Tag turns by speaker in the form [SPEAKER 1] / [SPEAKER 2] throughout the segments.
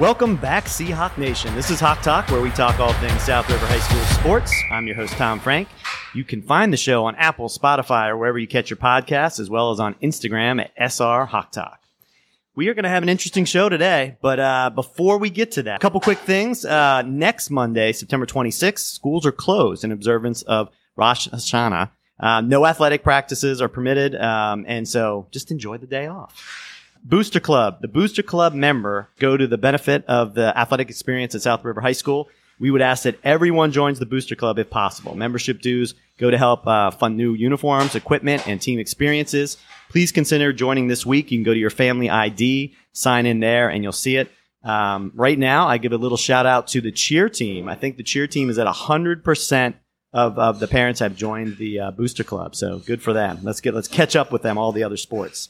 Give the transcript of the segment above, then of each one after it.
[SPEAKER 1] Welcome back, Seahawk Nation. This is Hawk Talk, where we talk all things South River High School sports. I'm your host, Tom Frank. You can find the show on Apple, Spotify, or wherever you catch your podcasts, as well as on Instagram at SR Hawk Talk. We are going to have an interesting show today, but uh, before we get to that, a couple quick things. Uh, next Monday, September 26th, schools are closed in observance of Rosh Hashanah. Uh, no athletic practices are permitted, um, and so just enjoy the day off. Booster Club. The Booster Club member go to the benefit of the athletic experience at South River High School. We would ask that everyone joins the Booster Club if possible. Membership dues go to help uh, fund new uniforms, equipment, and team experiences. Please consider joining this week. You can go to your family ID, sign in there, and you'll see it. Um, right now, I give a little shout out to the cheer team. I think the cheer team is at 100% of, of the parents have joined the uh, Booster Club. So good for them. Let's get let's catch up with them, all the other sports.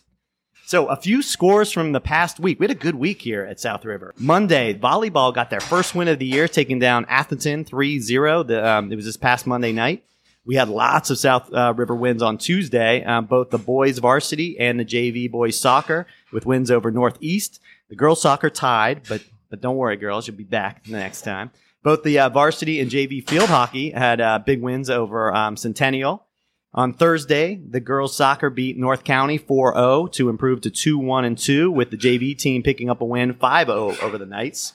[SPEAKER 1] So a few scores from the past week. We had a good week here at South River. Monday, volleyball got their first win of the year, taking down Atherton 3-0. The, um, it was this past Monday night. We had lots of South uh, River wins on Tuesday, um, both the boys varsity and the JV boys soccer with wins over Northeast. The girls soccer tied, but but don't worry, girls, you'll be back the next time. Both the uh, varsity and JV field hockey had uh, big wins over um, Centennial. On Thursday, the girls soccer beat North County 4-0 to improve to 2-1 and 2 with the JV team picking up a win 5-0 over the Knights.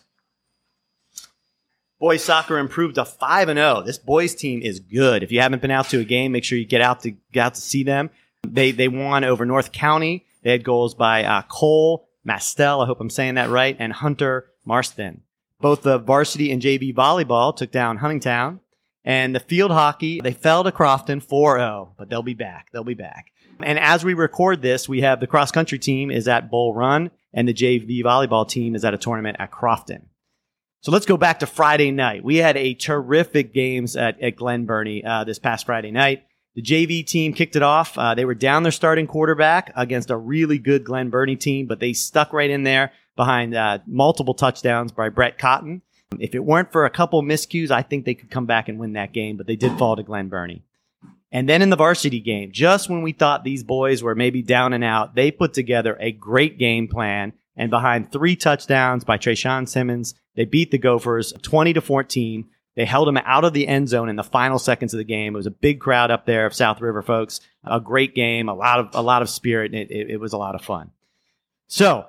[SPEAKER 1] Boys soccer improved to 5 and 0. This boys team is good. If you haven't been out to a game, make sure you get out to get out to see them. They they won over North County. They had goals by uh, Cole Mastel, I hope I'm saying that right, and Hunter Marston. Both the varsity and JV volleyball took down Huntingtown. And the field hockey, they fell to Crofton 4-0, but they'll be back. They'll be back. And as we record this, we have the cross country team is at Bull Run and the JV volleyball team is at a tournament at Crofton. So let's go back to Friday night. We had a terrific games at, at Glen Burnie uh, this past Friday night. The JV team kicked it off. Uh, they were down their starting quarterback against a really good Glen Burnie team, but they stuck right in there behind uh, multiple touchdowns by Brett Cotton. If it weren't for a couple miscues, I think they could come back and win that game, but they did fall to Glen Burnie. And then in the varsity game, just when we thought these boys were maybe down and out, they put together a great game plan. And behind three touchdowns by Trayshawn Simmons, they beat the Gophers 20 to 14. They held them out of the end zone in the final seconds of the game. It was a big crowd up there of South River folks. A great game, a lot of a lot of spirit. It, it, it was a lot of fun. So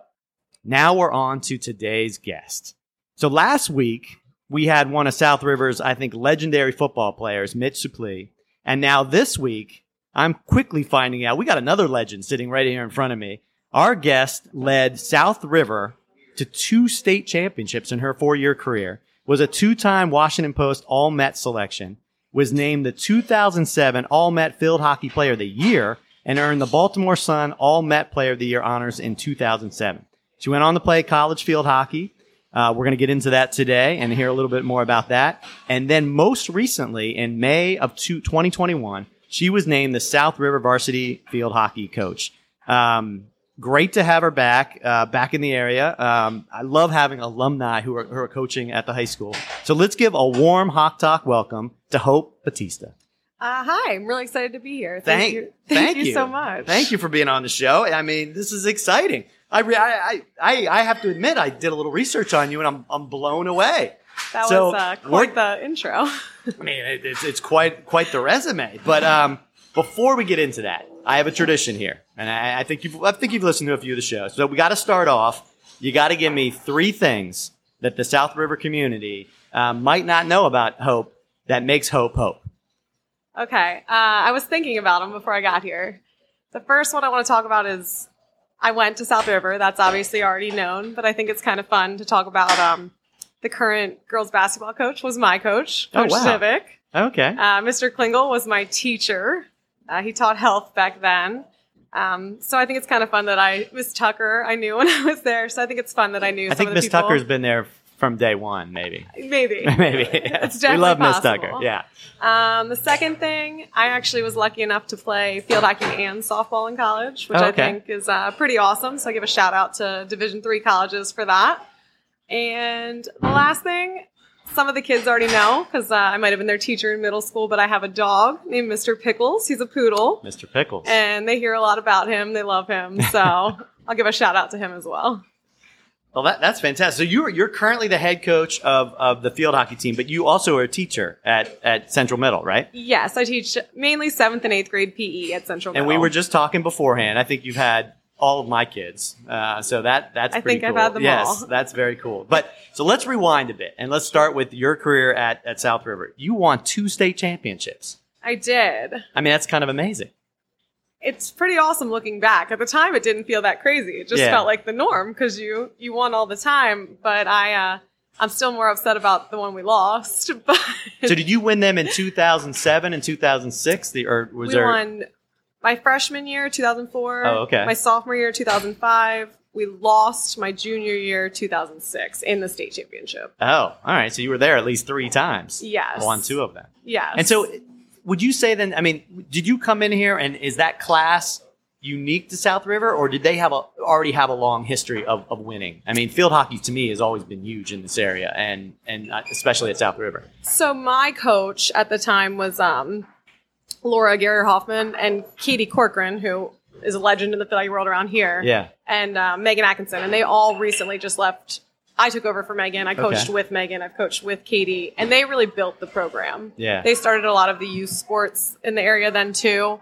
[SPEAKER 1] now we're on to today's guest. So last week, we had one of South River's, I think, legendary football players, Mitch Suplee. And now this week, I'm quickly finding out we got another legend sitting right here in front of me. Our guest led South River to two state championships in her four year career, was a two time Washington Post All Met selection, was named the 2007 All Met Field Hockey Player of the Year, and earned the Baltimore Sun All Met Player of the Year honors in 2007. She went on to play college field hockey uh, we're going to get into that today and hear a little bit more about that. And then most recently, in May of two, 2021, she was named the South River Varsity Field Hockey Coach. Um, great to have her back, uh, back in the area. Um, I love having alumni who are, who are coaching at the high school. So let's give a warm Hawk Talk welcome to Hope Battista.
[SPEAKER 2] Uh, hi, I'm really excited to be here. Thank,
[SPEAKER 1] Thank,
[SPEAKER 2] you.
[SPEAKER 1] thank
[SPEAKER 2] you,
[SPEAKER 1] you
[SPEAKER 2] so much.
[SPEAKER 1] Thank you for being on the show. I mean, this is exciting. I, re- I, I, I have to admit, I did a little research on you, and I'm, I'm blown away.
[SPEAKER 2] That
[SPEAKER 1] So,
[SPEAKER 2] was uh, quite the intro.
[SPEAKER 1] I mean, it, it's, it's quite quite the resume. But um, before we get into that, I have a tradition here, and I, I think you've I think you've listened to a few of the shows. So we got to start off. You got to give me three things that the South River community um, might not know about Hope that makes Hope Hope.
[SPEAKER 2] okay, uh, I was thinking about them before I got here. The first one I want to talk about is I went to South River. That's obviously already known, but I think it's kind of fun to talk about. Um, the current girls basketball coach was my coach,
[SPEAKER 1] Oh,
[SPEAKER 2] Coach
[SPEAKER 1] wow.
[SPEAKER 2] Civic.
[SPEAKER 1] Okay.
[SPEAKER 2] Uh, Mr. Klingle was my teacher. Uh, he taught health back then. Um, so I think it's kind of fun that I Miss Tucker I knew when I was there. So I think it's fun that I knew.
[SPEAKER 1] I think Miss. Tucker's been there from day one, maybe.
[SPEAKER 2] maybe
[SPEAKER 1] maybe.
[SPEAKER 2] It's
[SPEAKER 1] we love Miss
[SPEAKER 2] possible.
[SPEAKER 1] Tucker. Yeah.
[SPEAKER 2] Um, the second thing, I actually was lucky enough to play field hockey and softball in college, which
[SPEAKER 1] Oh,
[SPEAKER 2] I think is uh, pretty awesome. So I give a shout out to Division three colleges for that. And the last thing, some of the kids already know because uh, I might have been their teacher in middle school, but I have a dog named Mr. Pickles. He's a poodle,
[SPEAKER 1] Mr. Pickles.
[SPEAKER 2] and they hear a lot about him. They love him, so I'll give a shout out to him as well.
[SPEAKER 1] Well, that, that's fantastic. So you're you're currently the head coach of, of the field hockey team, but you also are a teacher at, at Central Middle, right?
[SPEAKER 2] Yes, I teach mainly seventh and eighth grade PE at Central.
[SPEAKER 1] And we were just talking beforehand. I think you've had all of my kids, uh, so that that's
[SPEAKER 2] I
[SPEAKER 1] pretty
[SPEAKER 2] think I've had them
[SPEAKER 1] yes,
[SPEAKER 2] all.
[SPEAKER 1] that's very cool. But so let's rewind a bit and let's start with your career at at South River. You won two state championships.
[SPEAKER 2] I did.
[SPEAKER 1] I mean, that's kind of amazing.
[SPEAKER 2] It's pretty awesome looking back. At the time, it didn't feel that crazy. It just
[SPEAKER 1] Yeah.
[SPEAKER 2] felt like the norm because you you won all the time. But I uh, I'm still more upset about the one we lost. But
[SPEAKER 1] So did you win them in 2007 and 2006? The, or was
[SPEAKER 2] we
[SPEAKER 1] there?
[SPEAKER 2] won my freshman year, 2004.
[SPEAKER 1] Oh, okay.
[SPEAKER 2] My sophomore year, 2005. We lost my junior year, 2006, in the state championship.
[SPEAKER 1] Oh, all right. So you were there at least three times.
[SPEAKER 2] Yes.
[SPEAKER 1] Won two of them.
[SPEAKER 2] Yes.
[SPEAKER 1] And so, would you say then? I mean, did you come in here and is that class unique to South River, or did they have a already have a long history of, of winning? I mean, field hockey to me has always been huge in this area, and and especially at South River.
[SPEAKER 2] So my coach at the time was um, Laura Gary Hoffman and Katie Corcoran, who is a legend in the field hockey world around here.
[SPEAKER 1] Yeah.
[SPEAKER 2] And uh, Megan Atkinson, and they all recently just left. I took over for Megan. I coached
[SPEAKER 1] Okay.
[SPEAKER 2] with Megan. I've coached with Katie, and they really built the program.
[SPEAKER 1] Yeah.
[SPEAKER 2] They started a lot of the youth sports in the area then too.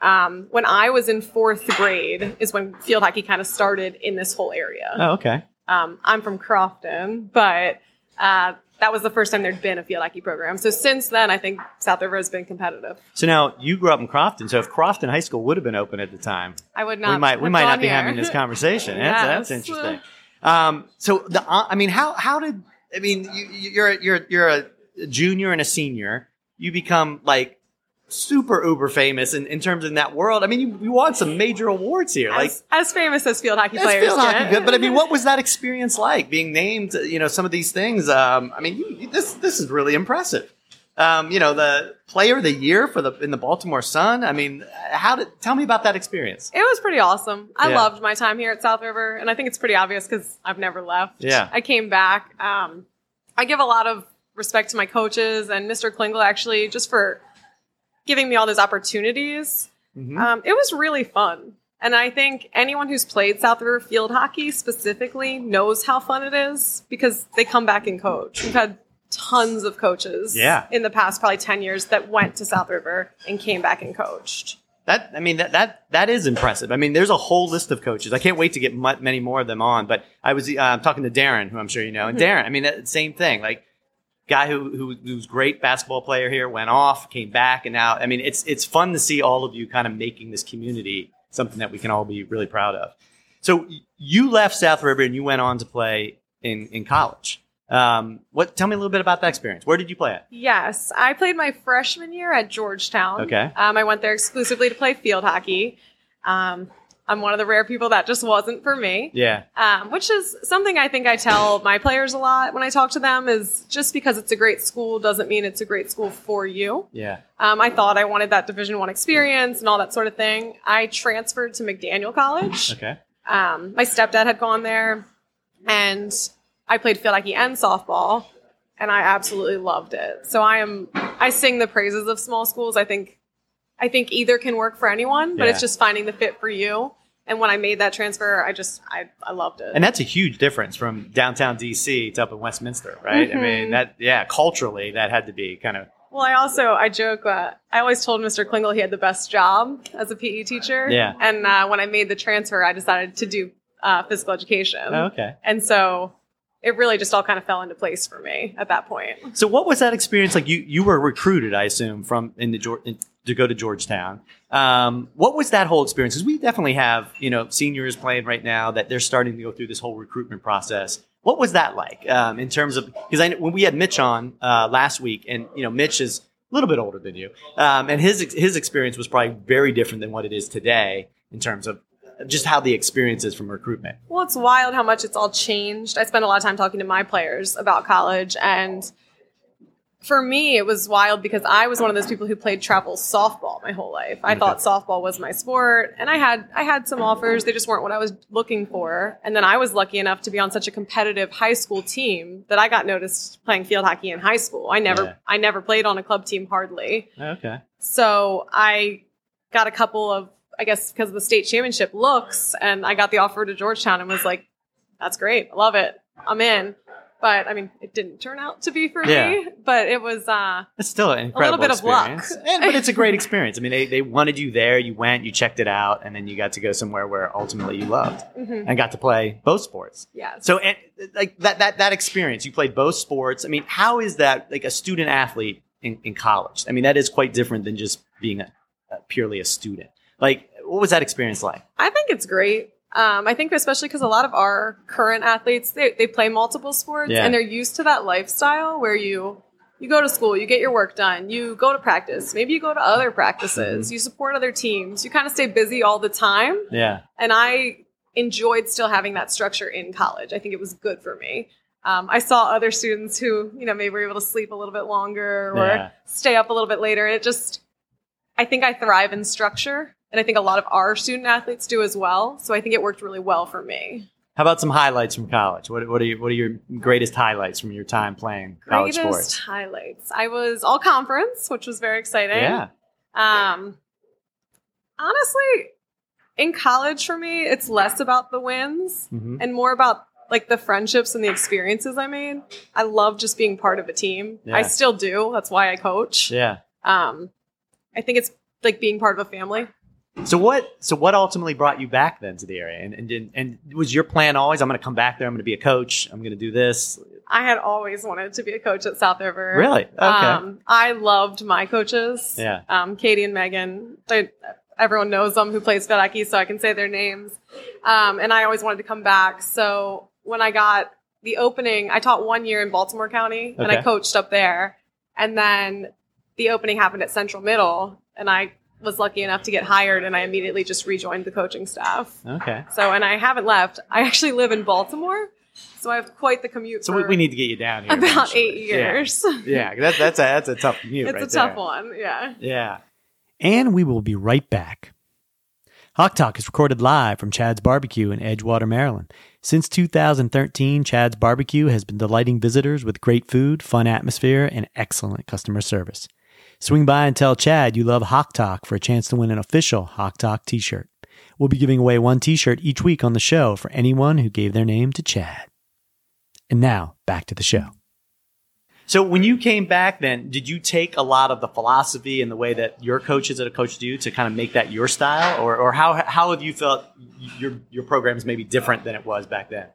[SPEAKER 2] Um, when I was in fourth grade is when field hockey kind of started in this whole area.
[SPEAKER 1] Oh, okay.
[SPEAKER 2] Um, I'm from Crofton, but uh, that was the first time there'd been a field hockey program. So since then, I think South River has been competitive.
[SPEAKER 1] So now you grew up in Crofton. So if Crofton High School would have been open at the time,
[SPEAKER 2] I would not.
[SPEAKER 1] we might we might not be
[SPEAKER 2] here.
[SPEAKER 1] having this conversation. That's, that's interesting. Um, so the uh, I mean, how how did I mean you, you're you're you're a junior and a senior. You become like super uber famous in, in terms of that world. I mean, you, you won some major awards here. Like
[SPEAKER 2] as, as famous as field hockey players
[SPEAKER 1] field hockey good, but I mean, what was that experience like? Being named, you know, some of these things. Um, I mean, you, this this is really impressive. Um, you know, the player of the year for the in the Baltimore Sun. I mean, how did tell me about that experience?
[SPEAKER 2] It was pretty awesome. I
[SPEAKER 1] Yeah.
[SPEAKER 2] loved my time here at South River, and I think it's pretty obvious because I've never left.
[SPEAKER 1] Yeah.
[SPEAKER 2] I came back. Um, I give a lot of respect to my coaches and Mr. Klingle actually just for giving me all those opportunities.
[SPEAKER 1] Mhm.
[SPEAKER 2] Um, it was really fun. And I think anyone who's played South River field hockey specifically knows how fun it is because they come back and coach. We've had tons of coaches
[SPEAKER 1] Yeah.
[SPEAKER 2] in the past probably 10 years that went to South River and came back and coached.
[SPEAKER 1] That I mean that that that is impressive. I mean, there's a whole list of coaches. I can't wait to get mu- many more of them on. But I was uh, talking to Darren, who I'm sure you know, and Darren. I mean, that same thing. Like guy who who who's great basketball player here went off, came back, and now I mean, it's it's fun to see all of you kind of making this community something that we can all be really proud of. So you left South River and you went on to play in in college. Um, what? Tell me a little bit about that experience. Where did you play it?
[SPEAKER 2] Yes, I played my freshman year at Georgetown.
[SPEAKER 1] Okay.
[SPEAKER 2] Um, I went there exclusively to play field hockey. Um, I'm one of the rare people that just wasn't for me.
[SPEAKER 1] Yeah.
[SPEAKER 2] um, which is something I think I tell my players a lot when I talk to them. Is just because it's a great school doesn't mean it's a great school for you.
[SPEAKER 1] Yeah.
[SPEAKER 2] Um, I thought I wanted that Division One experience and all that sort of thing. I transferred to McDaniel College.
[SPEAKER 1] Okay.
[SPEAKER 2] Um, my stepdad had gone there, and I played field hockey and softball, and I absolutely loved it. So I am I sing the praises of small schools. I think I think either can work for anyone, but
[SPEAKER 1] Yeah.
[SPEAKER 2] it's just finding the fit for you. And when I made that transfer, I just I, I loved it.
[SPEAKER 1] And that's a huge difference from downtown DC to up in Westminster, right? I
[SPEAKER 2] Mhm.
[SPEAKER 1] mean, that yeah, culturally that had to be kind of
[SPEAKER 2] Well, I also I joke. Uh, I always told Mr. Klingle he had the best job as a PE teacher.
[SPEAKER 1] Yeah.
[SPEAKER 2] And uh, when I made the transfer, I decided to do uh, physical education.
[SPEAKER 1] oh, okay.
[SPEAKER 2] And so it really just all kind of fell into place for me at that point.
[SPEAKER 1] So what was that experience like? You you were recruited, I assume, from in the in, to go to Georgetown. Um, what was that whole experience? Because we definitely have you know seniors playing right now that they're starting to go through this whole recruitment process. What was that like um, in terms of because I when we had Mitch on uh, last week, and you know Mitch is a little bit older than you, um, and his his experience was probably very different than what it is today in terms of just how the experience is from recruitment.
[SPEAKER 2] Well, it's wild how much it's all changed. I spend a lot of time talking to my players about college and for me, it was wild because I was one of those people who played travel softball my whole life. I thought softball was my sport, and I had I had some offers. They just weren't what I was looking for. And then I was lucky enough to be on such a competitive high school team that I got noticed playing field hockey in high school. I never
[SPEAKER 1] Yeah.
[SPEAKER 2] I never played on a club team hardly.
[SPEAKER 1] Okay.
[SPEAKER 2] So I got a couple of, I guess, because the state championship looks, and I got the offer to Georgetown and was like, That's great. I love it. I'm in. But I mean, it didn't turn out to be for
[SPEAKER 1] Yeah.
[SPEAKER 2] me. But it was. uh
[SPEAKER 1] It's still an incredible
[SPEAKER 2] bit of luck.
[SPEAKER 1] And- but it's a great experience. I mean, they, they wanted you there, you went, you checked it out, and then you got to go somewhere where ultimately you loved
[SPEAKER 2] mhm.
[SPEAKER 1] and got to play both sports.
[SPEAKER 2] Yeah.
[SPEAKER 1] So, and, like that, that, that experience, you played both sports. I mean, how is that like a student athlete in, in college? I mean, that is quite different than just being a, a purely a student. Like, what was that experience like?
[SPEAKER 2] I think it's great. Um, I think especially because a lot of our current athletes they, they play multiple sports
[SPEAKER 1] Yeah.
[SPEAKER 2] and they're used to that lifestyle where you you go to school, you get your work done, you go to practice, maybe you go to other practices, you support other teams, you kind of stay busy all the time.
[SPEAKER 1] Yeah.
[SPEAKER 2] And I enjoyed still having that structure in college. I think it was good for me. Um, I saw other students who you know maybe were able to sleep a little bit longer or
[SPEAKER 1] Yeah.
[SPEAKER 2] stay up a little bit later. It just I think I thrive in structure. And I think a lot of our student athletes do as well. So I think it worked really well for me.
[SPEAKER 1] How about some highlights from college? What, what are you, what are your greatest highlights from your time playing college
[SPEAKER 2] Greatest
[SPEAKER 1] sports?
[SPEAKER 2] highlights. I was all conference, which was very exciting.
[SPEAKER 1] Yeah.
[SPEAKER 2] Um, honestly, in college for me, it's less about the wins
[SPEAKER 1] hmm
[SPEAKER 2] and more about like the friendships and the experiences I made. I love just being part of a team.
[SPEAKER 1] Yeah.
[SPEAKER 2] I still do. That's why I coach.
[SPEAKER 1] Yeah.
[SPEAKER 2] Um, I think it's like being part of a family.
[SPEAKER 1] So what? So what ultimately brought you back then to the area? And and and, was your plan always? I'm going to come back there. I'm going to be a coach. I'm going to do this.
[SPEAKER 2] I had always wanted to be a coach at South River.
[SPEAKER 1] Really? Okay.
[SPEAKER 2] Um, I loved my coaches.
[SPEAKER 1] Yeah.
[SPEAKER 2] Um, Katie and Megan. They, everyone knows them who plays field hockey, so I can say their names. Um, and I always wanted to come back. So when I got the opening, I taught one year in Baltimore County, and I coached up there. And then the opening happened at Central Middle, and I was lucky enough to get hired, and I immediately just rejoined the coaching staff.
[SPEAKER 1] okay.
[SPEAKER 2] So, and I haven't left. I actually live in Baltimore, so I have quite the commute.
[SPEAKER 1] So we, we need to get you down here.
[SPEAKER 2] about
[SPEAKER 1] eventually.
[SPEAKER 2] eight years.
[SPEAKER 1] Yeah. Yeah. That's that's a that's a tough commute.
[SPEAKER 2] it's
[SPEAKER 1] right
[SPEAKER 2] a tough
[SPEAKER 1] there.
[SPEAKER 2] one. Yeah.
[SPEAKER 1] Yeah.
[SPEAKER 3] And we will be right back. Hawk Talk is recorded live from Chad's Barbecue in Edgewater, Maryland. Since 2013, Chad's Barbecue has been delighting visitors with great food, fun atmosphere, and excellent customer service. Swing by and tell Chad you love Hawk Talk for a chance to win an official Hawk Talk t shirt. We'll be giving away one t shirt each week on the show for anyone who gave their name to Chad. And now, back to the show.
[SPEAKER 1] So when you came back, then did you take a lot of the philosophy and the way that your coaches at a coach do to kind of make that your style, or or how how have you felt your your program is maybe different than it was back then?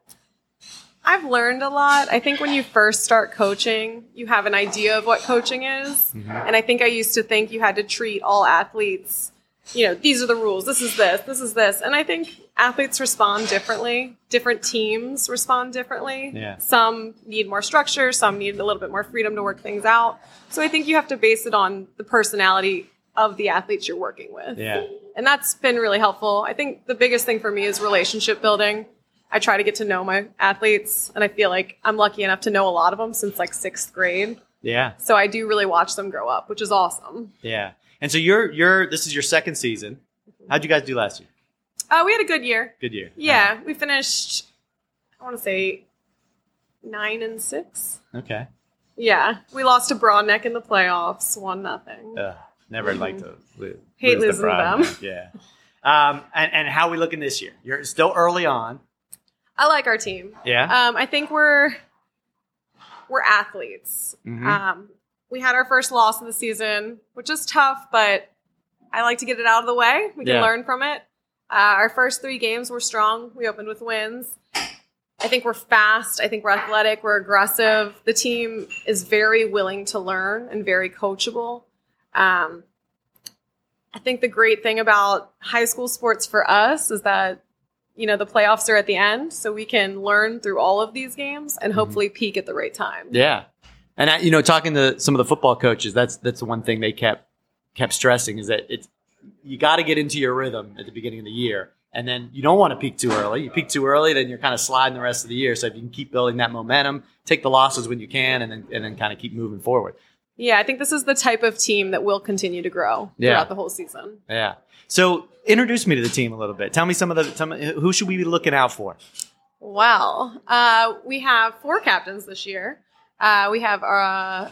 [SPEAKER 2] I've learned a lot. I think when you first start coaching, you have an idea of what coaching is. Mm-hmm. And I think I used to think you had to treat all athletes, you know, these are the rules, this is this, this is this. And I think athletes respond differently. Different teams respond differently.
[SPEAKER 1] Yeah.
[SPEAKER 2] Some need more structure, some need a little bit more freedom to work things out. So I think you have to base it on the personality of the athletes you're working with.
[SPEAKER 1] Yeah.
[SPEAKER 2] And that's been really helpful. I think the biggest thing for me is relationship building. I try to get to know my athletes, and I feel like I'm lucky enough to know a lot of them since like sixth grade.
[SPEAKER 1] Yeah.
[SPEAKER 2] So I do really watch them grow up, which is awesome.
[SPEAKER 1] Yeah. And so you're you're this is your second season. How'd you guys do last year?
[SPEAKER 2] Uh, we had a good year.
[SPEAKER 1] Good year.
[SPEAKER 2] Yeah, we finished, I want to say, nine and six.
[SPEAKER 1] Okay.
[SPEAKER 2] Yeah, we lost to Broadneck in the playoffs, one nothing.
[SPEAKER 1] Ugh, never like to lose.
[SPEAKER 2] Hate
[SPEAKER 1] lose
[SPEAKER 2] losing to them.
[SPEAKER 1] Yeah. Um, and, and how are we looking this year? You're still early on.
[SPEAKER 2] I like our team.
[SPEAKER 1] Yeah.
[SPEAKER 2] Um, I think we're we're athletes.
[SPEAKER 1] Mhm.
[SPEAKER 2] Um, we had our first loss of the season, which is tough, but I like to get it out of the way. We can
[SPEAKER 1] Yeah.
[SPEAKER 2] learn from it. Uh, our first three games were strong. We opened with wins. I think we're fast. I think we're athletic. We're aggressive. The team is very willing to learn and very coachable. Um, I think the great thing about high school sports for us is that you know the playoffs are at the end, so we can learn through all of these games and mm-hmm. hopefully peak at the right time.
[SPEAKER 1] Yeah, and I, you know, talking to some of the football coaches, that's that's the one thing they kept kept stressing is that it's you got to get into your rhythm at the beginning of the year, and then you don't want to peak too early. You peak too early, then you're kind of sliding the rest of the year. So if you can keep building that momentum, take the losses when you can, and then and then kind of keep moving forward.
[SPEAKER 2] Yeah, I think this is the type of team that will continue to grow
[SPEAKER 1] Yeah.
[SPEAKER 2] throughout the whole season.
[SPEAKER 1] Yeah. So introduce me to the team a little bit. Tell me some of the tell me, who should we be looking out for?
[SPEAKER 2] Well, uh, we have four captains this year. Uh, we have uh,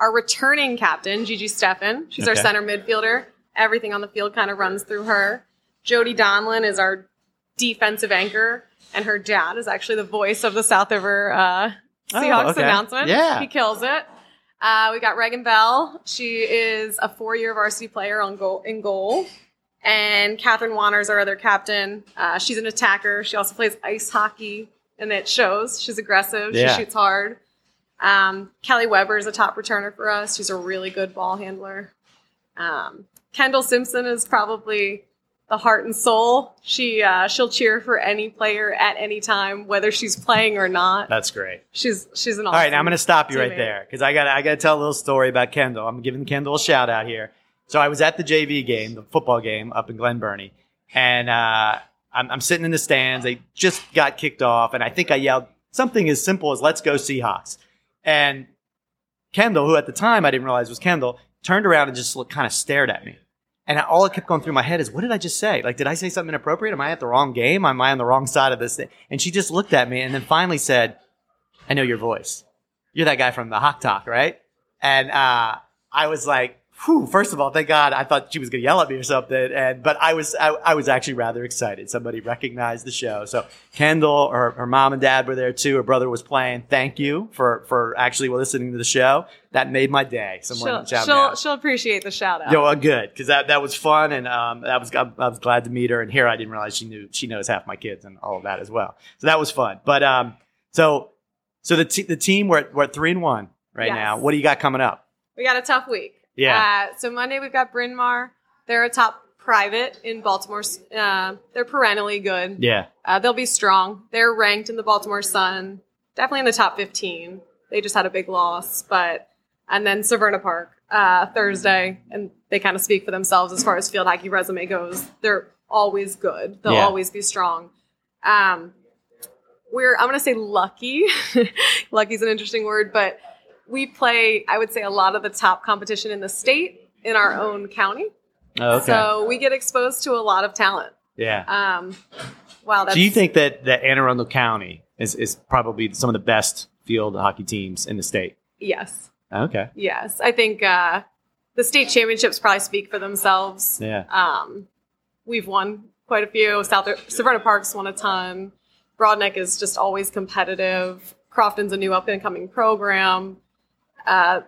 [SPEAKER 2] our returning captain, Gigi Steffen. She's our center midfielder. Everything on the field kind of runs through her. Jody Donlin is our defensive anchor, and her dad is actually the voice of the South River uh, Seahawks
[SPEAKER 1] Oh, okay.
[SPEAKER 2] announcement.
[SPEAKER 1] Yeah.
[SPEAKER 2] he kills it. Uh, we got Reagan Bell. She is a four-year varsity player on goal in goal. And Catherine Wanners, our other captain, uh, she's an attacker. She also plays ice hockey, and it shows. She's aggressive.
[SPEAKER 1] Yeah.
[SPEAKER 2] She shoots hard. Um, Kelly Weber is a top returner for us. She's a really good ball handler. Um, Kendall Simpson is probably the heart and soul. She uh, she'll cheer for any player at any time, whether she's playing or not.
[SPEAKER 1] That's great.
[SPEAKER 2] She's she's an
[SPEAKER 1] All
[SPEAKER 2] awesome.
[SPEAKER 1] right, now I'm going to stop you right there because I got I got to tell a little story about Kendall. I'm giving Kendall a shout out here. So I was at the JV game, the football game up in Glen Burnie, and uh, I'm, I'm sitting in the stands. They just got kicked off, and I think I yelled something as simple as "Let's go Seahawks!" And Kendall, who at the time I didn't realize was Kendall, turned around and just looked, kind of stared at me. And all it kept going through my head is, what did I just say? Like, did I say something inappropriate? Am I at the wrong game? Am I on the wrong side of this thing? And she just looked at me and then finally said, I know your voice. You're that guy from the Hawk Talk, right? And uh, I was like, whew, first of all, thank God I thought she was going to yell at me or something. And but I was I, I was actually rather excited. Somebody recognized the show. So Kendall, her, her mom and dad were there too. Her brother was playing. Thank you for for actually listening to the show. That made my day. Someone
[SPEAKER 2] She'll
[SPEAKER 1] shout
[SPEAKER 2] she'll,
[SPEAKER 1] out.
[SPEAKER 2] she'll appreciate the shout out.
[SPEAKER 1] Yo, well, good because that, that was fun and um, that was I, I was glad to meet her and here I didn't realize she knew she knows half my kids and all of that as well so that was fun but um so so the t- the team we're at, we're at three and one right
[SPEAKER 2] Yes.
[SPEAKER 1] now what do you got coming up
[SPEAKER 2] We got a tough week.
[SPEAKER 1] Yeah.
[SPEAKER 2] Uh, so Monday we've got Bryn Mawr. They're a top private in Baltimore. Uh, they're perennially good.
[SPEAKER 1] yeah
[SPEAKER 2] Uh, they'll be strong. They're ranked in the Baltimore Sun, definitely in the top 15. They just had a big loss, but and then Severna Park uh, Thursday, and they kind of speak for themselves as far as field hockey resume goes. They're always good. They'll
[SPEAKER 1] Yeah.
[SPEAKER 2] always be strong. Um, we're I'm going to say lucky. Lucky's an interesting word, but we play. I would say a lot of the top competition in the state in our own county.
[SPEAKER 1] oh, okay
[SPEAKER 2] So we get exposed to a lot of talent.
[SPEAKER 1] yeah
[SPEAKER 2] Um, wow, that's
[SPEAKER 1] do you think that that Anne Arundel County is is probably some of the best field hockey teams in the state
[SPEAKER 2] yes.
[SPEAKER 1] okay
[SPEAKER 2] Yes, I think uh, the state championships probably speak for themselves.
[SPEAKER 1] yeah
[SPEAKER 2] Um, we've won quite a few. South Severna Park's won a ton. Broadneck is just always competitive. Crofton's a new up and coming program. Uh,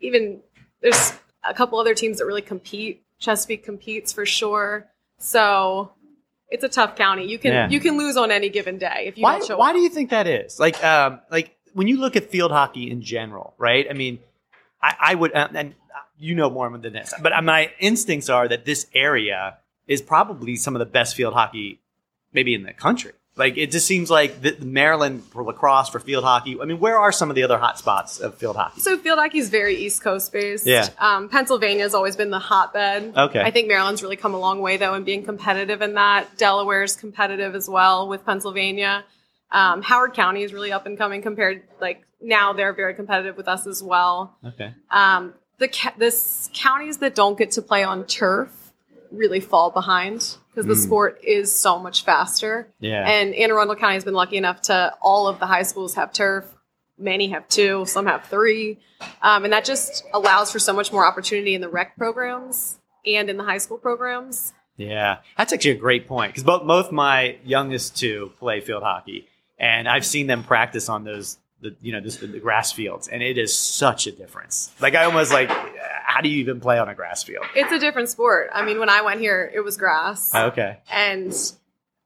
[SPEAKER 2] even there's a couple other teams that really compete. Chesapeake competes for sure. So it's a tough county. You can
[SPEAKER 1] Yeah.
[SPEAKER 2] you can lose on any given day if you
[SPEAKER 1] why,
[SPEAKER 2] don't show
[SPEAKER 1] why
[SPEAKER 2] up.
[SPEAKER 1] do you think that is? Like, um, like when you look at field hockey in general, right? I mean, I, I would, uh, and you know more than this, but my instincts are that this area is probably some of the best field hockey, maybe in the country. Like, it just seems like the, Maryland for lacrosse for field hockey. I mean, where are some of the other hot spots of field hockey?
[SPEAKER 2] So field hockey is very East Coast based.
[SPEAKER 1] Yeah.
[SPEAKER 2] Um, Pennsylvania has always been the hotbed.
[SPEAKER 1] Okay.
[SPEAKER 2] I think Maryland's really come a long way though in being competitive in that. Delaware's competitive as well with Pennsylvania. Um, Howard County is really up and coming compared. Like now they're very competitive with us as well.
[SPEAKER 1] Okay.
[SPEAKER 2] Um, the ca- this counties that don't get to play on turf really fall behind because the
[SPEAKER 1] Mm.
[SPEAKER 2] sport is so much faster.
[SPEAKER 1] Yeah.
[SPEAKER 2] And Anne Arundel County has been lucky enough to all of the high schools have turf. Many have two, some have three. Um, and that just allows for so much more opportunity in the rec programs and in the high school programs.
[SPEAKER 1] Yeah, that's actually a great point because both both my youngest two play field hockey, and I've seen them practice on those the you know just the, the grass fields, and it is such a difference. Like I almost like, how do you even play on a grass field?
[SPEAKER 2] It's a different sport. I mean, when I went here, it was grass.
[SPEAKER 1] Okay,
[SPEAKER 2] and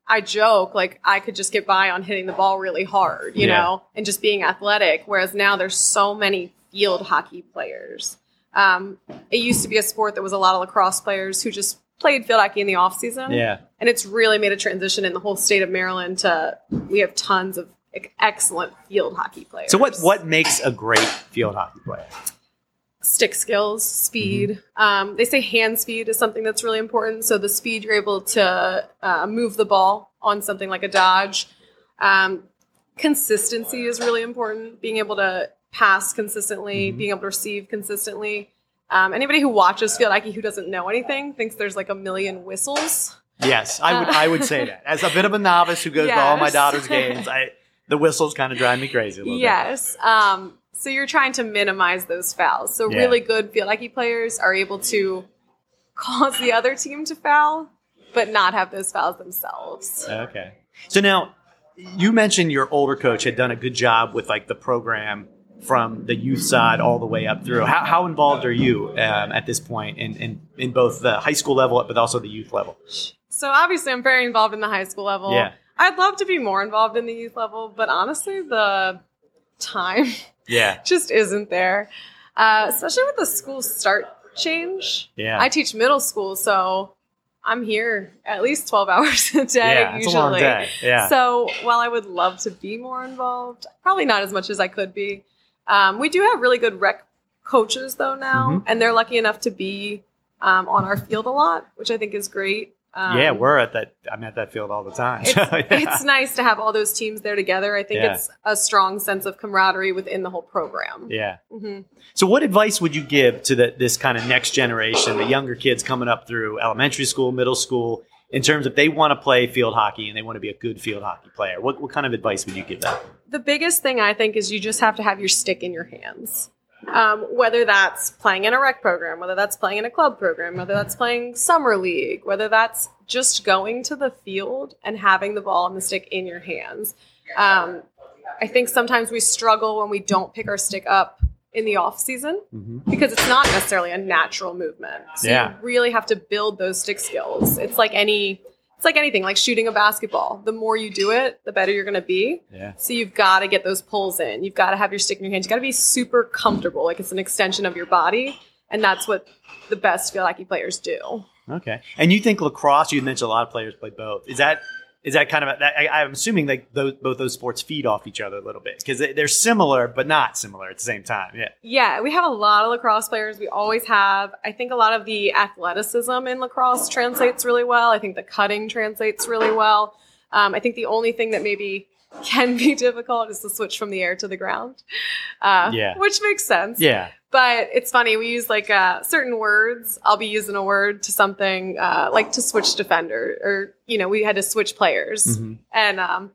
[SPEAKER 2] I joke like I could just get by on hitting the ball really hard, you
[SPEAKER 1] Yeah.
[SPEAKER 2] know, and just being athletic. Whereas now there's so many field hockey players. Um, it used to be a sport that was a lot of lacrosse players who just played field hockey in the off season,
[SPEAKER 1] yeah,
[SPEAKER 2] and it's really made a transition in the whole state of Maryland to we have tons of excellent field hockey players.
[SPEAKER 1] So what what makes a great field hockey player?
[SPEAKER 2] Stick skills, speed.
[SPEAKER 1] Mm-hmm.
[SPEAKER 2] Um, they say hand speed is something that's really important. So the speed you're able to uh, move the ball on something like a dodge. Um, consistency is really important. Being able to pass consistently,
[SPEAKER 1] Mhm.
[SPEAKER 2] being able to receive consistently. Um, anybody who watches field hockey who doesn't know anything thinks there's like a million whistles.
[SPEAKER 1] Yes, I would
[SPEAKER 2] Uh,
[SPEAKER 1] I would say that as a bit of a novice who goes to all my daughter's games. I the whistles kind of drive me crazy a little bit.
[SPEAKER 2] Yes. Um, so you're trying to minimize those fouls. So
[SPEAKER 1] Yeah.
[SPEAKER 2] really good field hockey players are able to cause the other team to foul but not have those fouls themselves.
[SPEAKER 1] Okay. So now you mentioned your older coach had done a good job with like the program from the youth side all the way up through. How, how involved are you um, at this point in, in, in both the high school level but also the youth level?
[SPEAKER 2] So obviously, I'm very involved in the high school level.
[SPEAKER 1] Yeah.
[SPEAKER 2] I'd love to be more involved in the youth level, but honestly, the time
[SPEAKER 1] Yeah.
[SPEAKER 2] just isn't there, uh, especially with the school start change.
[SPEAKER 1] Yeah.
[SPEAKER 2] I teach middle school, so I'm here at least 12 hours a day
[SPEAKER 1] yeah,
[SPEAKER 2] usually.
[SPEAKER 1] a long day. Yeah.
[SPEAKER 2] So while I would love to be more involved, probably not as much as I could be. Um, we do have really good rec coaches though now,
[SPEAKER 1] Mhm.
[SPEAKER 2] and they're lucky enough to be um, on our field a lot, which I think is great. Um,
[SPEAKER 1] yeah, we're at that. I'm at that field all the time.
[SPEAKER 2] it's,
[SPEAKER 1] So, yeah.
[SPEAKER 2] it's nice to have all those teams there together. I think
[SPEAKER 1] Yeah.
[SPEAKER 2] it's a strong sense of camaraderie within the whole program.
[SPEAKER 1] yeah.
[SPEAKER 2] hmm
[SPEAKER 1] So, what advice would you give to the, this kind of next generation, the younger kids coming up through elementary school, middle school, in terms of they want to play field hockey and they want to be a good field hockey player? What, what kind of advice would you give them?
[SPEAKER 2] The biggest thing I think is you just have to have your stick in your hands. Um, whether that's playing in a rec program, whether that's playing in a club program, whether that's playing summer league, whether that's just going to the field and having the ball and the stick in your hands. Um, I think sometimes we struggle when we don't pick our stick up in the off season
[SPEAKER 1] Mm-hmm.
[SPEAKER 2] because it's not necessarily a natural movement. So
[SPEAKER 1] Yeah.
[SPEAKER 2] you really have to build those stick skills. It's like any it's like anything, like shooting a basketball. The more you do it, the better you're going to be.
[SPEAKER 1] Yeah.
[SPEAKER 2] So you've got to get those pulls in. You've got to have your stick in your hands. You've got to be super comfortable, like it's an extension of your body, and that's what the best field hockey players do.
[SPEAKER 1] Okay. And you think lacrosse? You mentioned a lot of players play both. Is that is that kind of a, that, I, I'm assuming like those, both those sports feed off each other a little bit because they, they're similar but not similar at the same time. Yeah.
[SPEAKER 2] Yeah, we have a lot of lacrosse players. We always have. I think a lot of the athleticism in lacrosse translates really well. I think the cutting translates really well. Um, I think the only thing that maybe can be difficult is to switch from the air to the ground. Uh,
[SPEAKER 1] Yeah.
[SPEAKER 2] Which makes sense.
[SPEAKER 1] Yeah.
[SPEAKER 2] But it's funny, we use like uh, certain words. I'll be using a word to something uh, like to switch defender, or, you know, we had to switch players.
[SPEAKER 1] Mhm.
[SPEAKER 2] And um,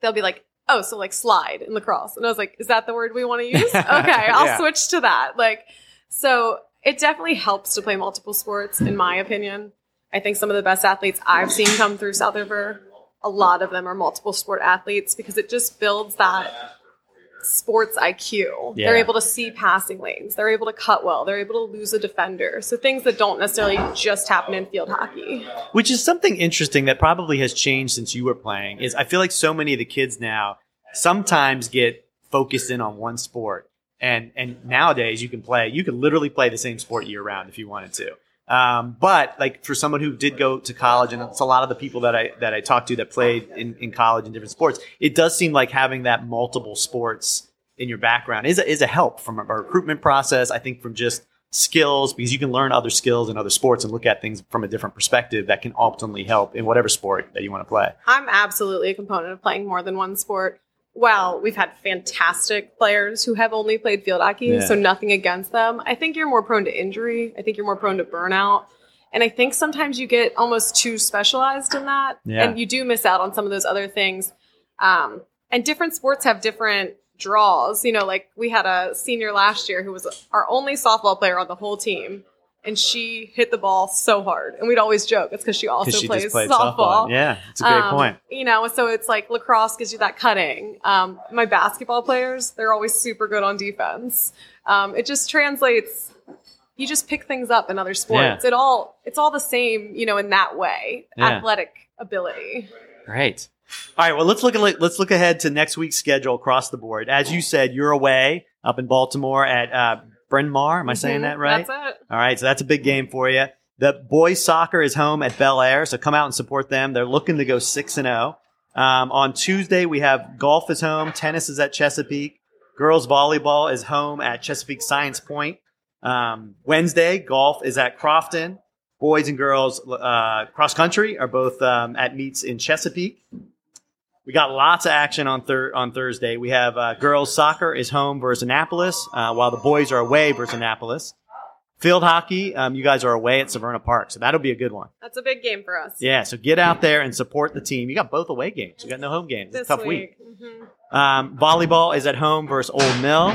[SPEAKER 2] they'll be like, oh, so like slide in lacrosse. And I was like, is that the word we want to use? Okay, I'll
[SPEAKER 1] Yeah.
[SPEAKER 2] switch to that. Like, so it definitely helps to play multiple sports, in my opinion. I think some of the best athletes I've seen come through South River, a lot of them are multiple sport athletes because it just builds that sports IQ.
[SPEAKER 1] Yeah.
[SPEAKER 2] They're able to see passing lanes. They're able to cut well. They're able to lose a defender. So things that don't necessarily just happen in field hockey.
[SPEAKER 1] Which is something interesting that probably has changed since you were playing. Is I feel like so many of the kids now sometimes get focused in on one sport, and and nowadays you can play, you can literally play the same sport year round if you wanted to. Um, but like for someone who did go to college, and it's a lot of the people that I that I talked to that played in, in college in different sports, it does seem like having that multiple sports in your background is a, is a help from a recruitment process. I think from just skills because you can learn other skills in other sports and look at things from a different perspective that can ultimately help in whatever sport that you want to play.
[SPEAKER 2] I'm absolutely a component of playing more than one sport. Well, we've had fantastic players who have only played field hockey,
[SPEAKER 1] Yeah.
[SPEAKER 2] so nothing against them. I think you're more prone to injury. I think you're more prone to burnout. And I think sometimes you get almost too specialized in that.
[SPEAKER 1] Yeah.
[SPEAKER 2] And you do miss out on some of those other things. Um, and different sports have different draws. You know, like we had a senior last year who was our only softball player on the whole team. And she hit the ball so hard. And we'd always joke it's because she also
[SPEAKER 1] she
[SPEAKER 2] plays softball.
[SPEAKER 1] softball. Yeah, it's a great
[SPEAKER 2] Um,
[SPEAKER 1] point.
[SPEAKER 2] You know, so it's like lacrosse gives you that cutting. Um, my basketball players, they're always super good on defense. Um, it just translates. You just pick things up in other sports. It all it's all the same, you know, in that way.
[SPEAKER 1] Yeah.
[SPEAKER 2] Athletic ability.
[SPEAKER 1] Great. All right. Well, let's look at let's look ahead to next week's schedule across the board. As you said, you're away up in Baltimore at uh, Bryn Mawr. Am I saying
[SPEAKER 2] Mhm,
[SPEAKER 1] that right?
[SPEAKER 2] That's it.
[SPEAKER 1] All right, so that's a big game for you. The boys soccer is home at Bel Air, so come out and support them. They're looking to go six and zero. Um, on Tuesday, we have golf is home, tennis is at Chesapeake, girls volleyball is home at Chesapeake Science Point. Um, Wednesday, golf is at Crofton. Boys and girls uh, cross country are both um, at meets in Chesapeake. We got lots of action on thir- on Thursday. We have uh, girls soccer is home versus Annapolis, uh, while the boys are away versus Annapolis. Field hockey, um, you guys are away at Severna Park, so that'll be a good one.
[SPEAKER 2] That's a big game for us.
[SPEAKER 1] Yeah, so get out there and support the team. You got both away games. You got no home games. It's
[SPEAKER 2] This
[SPEAKER 1] a tough week.
[SPEAKER 2] week. Mhm.
[SPEAKER 1] Um, volleyball is at home versus Old Mill.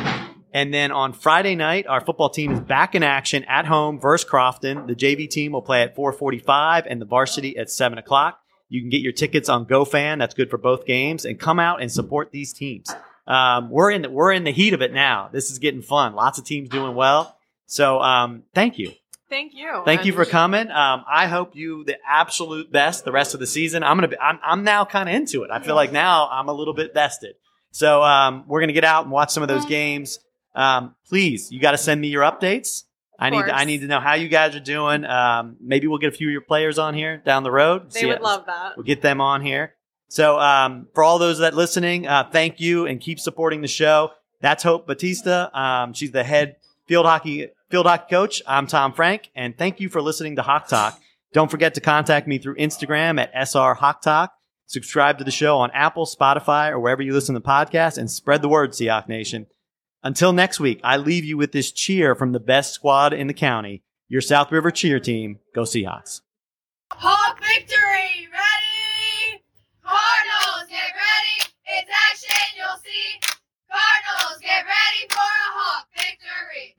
[SPEAKER 1] And then on Friday night, our football team is back in action at home versus Crofton. The JV team will play at 445 and the varsity at 7 o'clock. You can get your tickets on GoFan. That's good for both games. And come out and support these teams. Um, we're in the, we're in the heat of it now. This is getting fun. Lots of teams doing well. So um, thank you.
[SPEAKER 2] Thank you.
[SPEAKER 1] Thank you for coming. Um, I hope you the absolute best the rest of the season. I'm gonna be. I'm, I'm now kind of into it. I feel like now I'm a little bit vested. So um, we're gonna get out and watch some of those games. Um, please, you got to send me your updates. I need. I need to know how you guys are doing. Um, maybe we'll get a few of your players on here down the road.
[SPEAKER 2] They would love that.
[SPEAKER 1] We'll get them on here. So um, for all those that listening, uh, thank you and keep supporting the show. That's Hope Battista. Um, she's the head field hockey field hockey coach. I'm Tom Frank, and thank you for listening to Hawk Talk. Don't forget to contact me through Instagram at SR Hawk Talk. Subscribe to the show on Apple, Spotify, or wherever you listen to podcasts, and spread the word, Seahawk Nation. Until next week, I leave you with this cheer from the best squad in the county, your South River cheer team. Go Seahawks.
[SPEAKER 4] Hawk victory! Ready? Cardinals, get ready! It's action you'll see! Cardinals, get ready for a Hawk victory!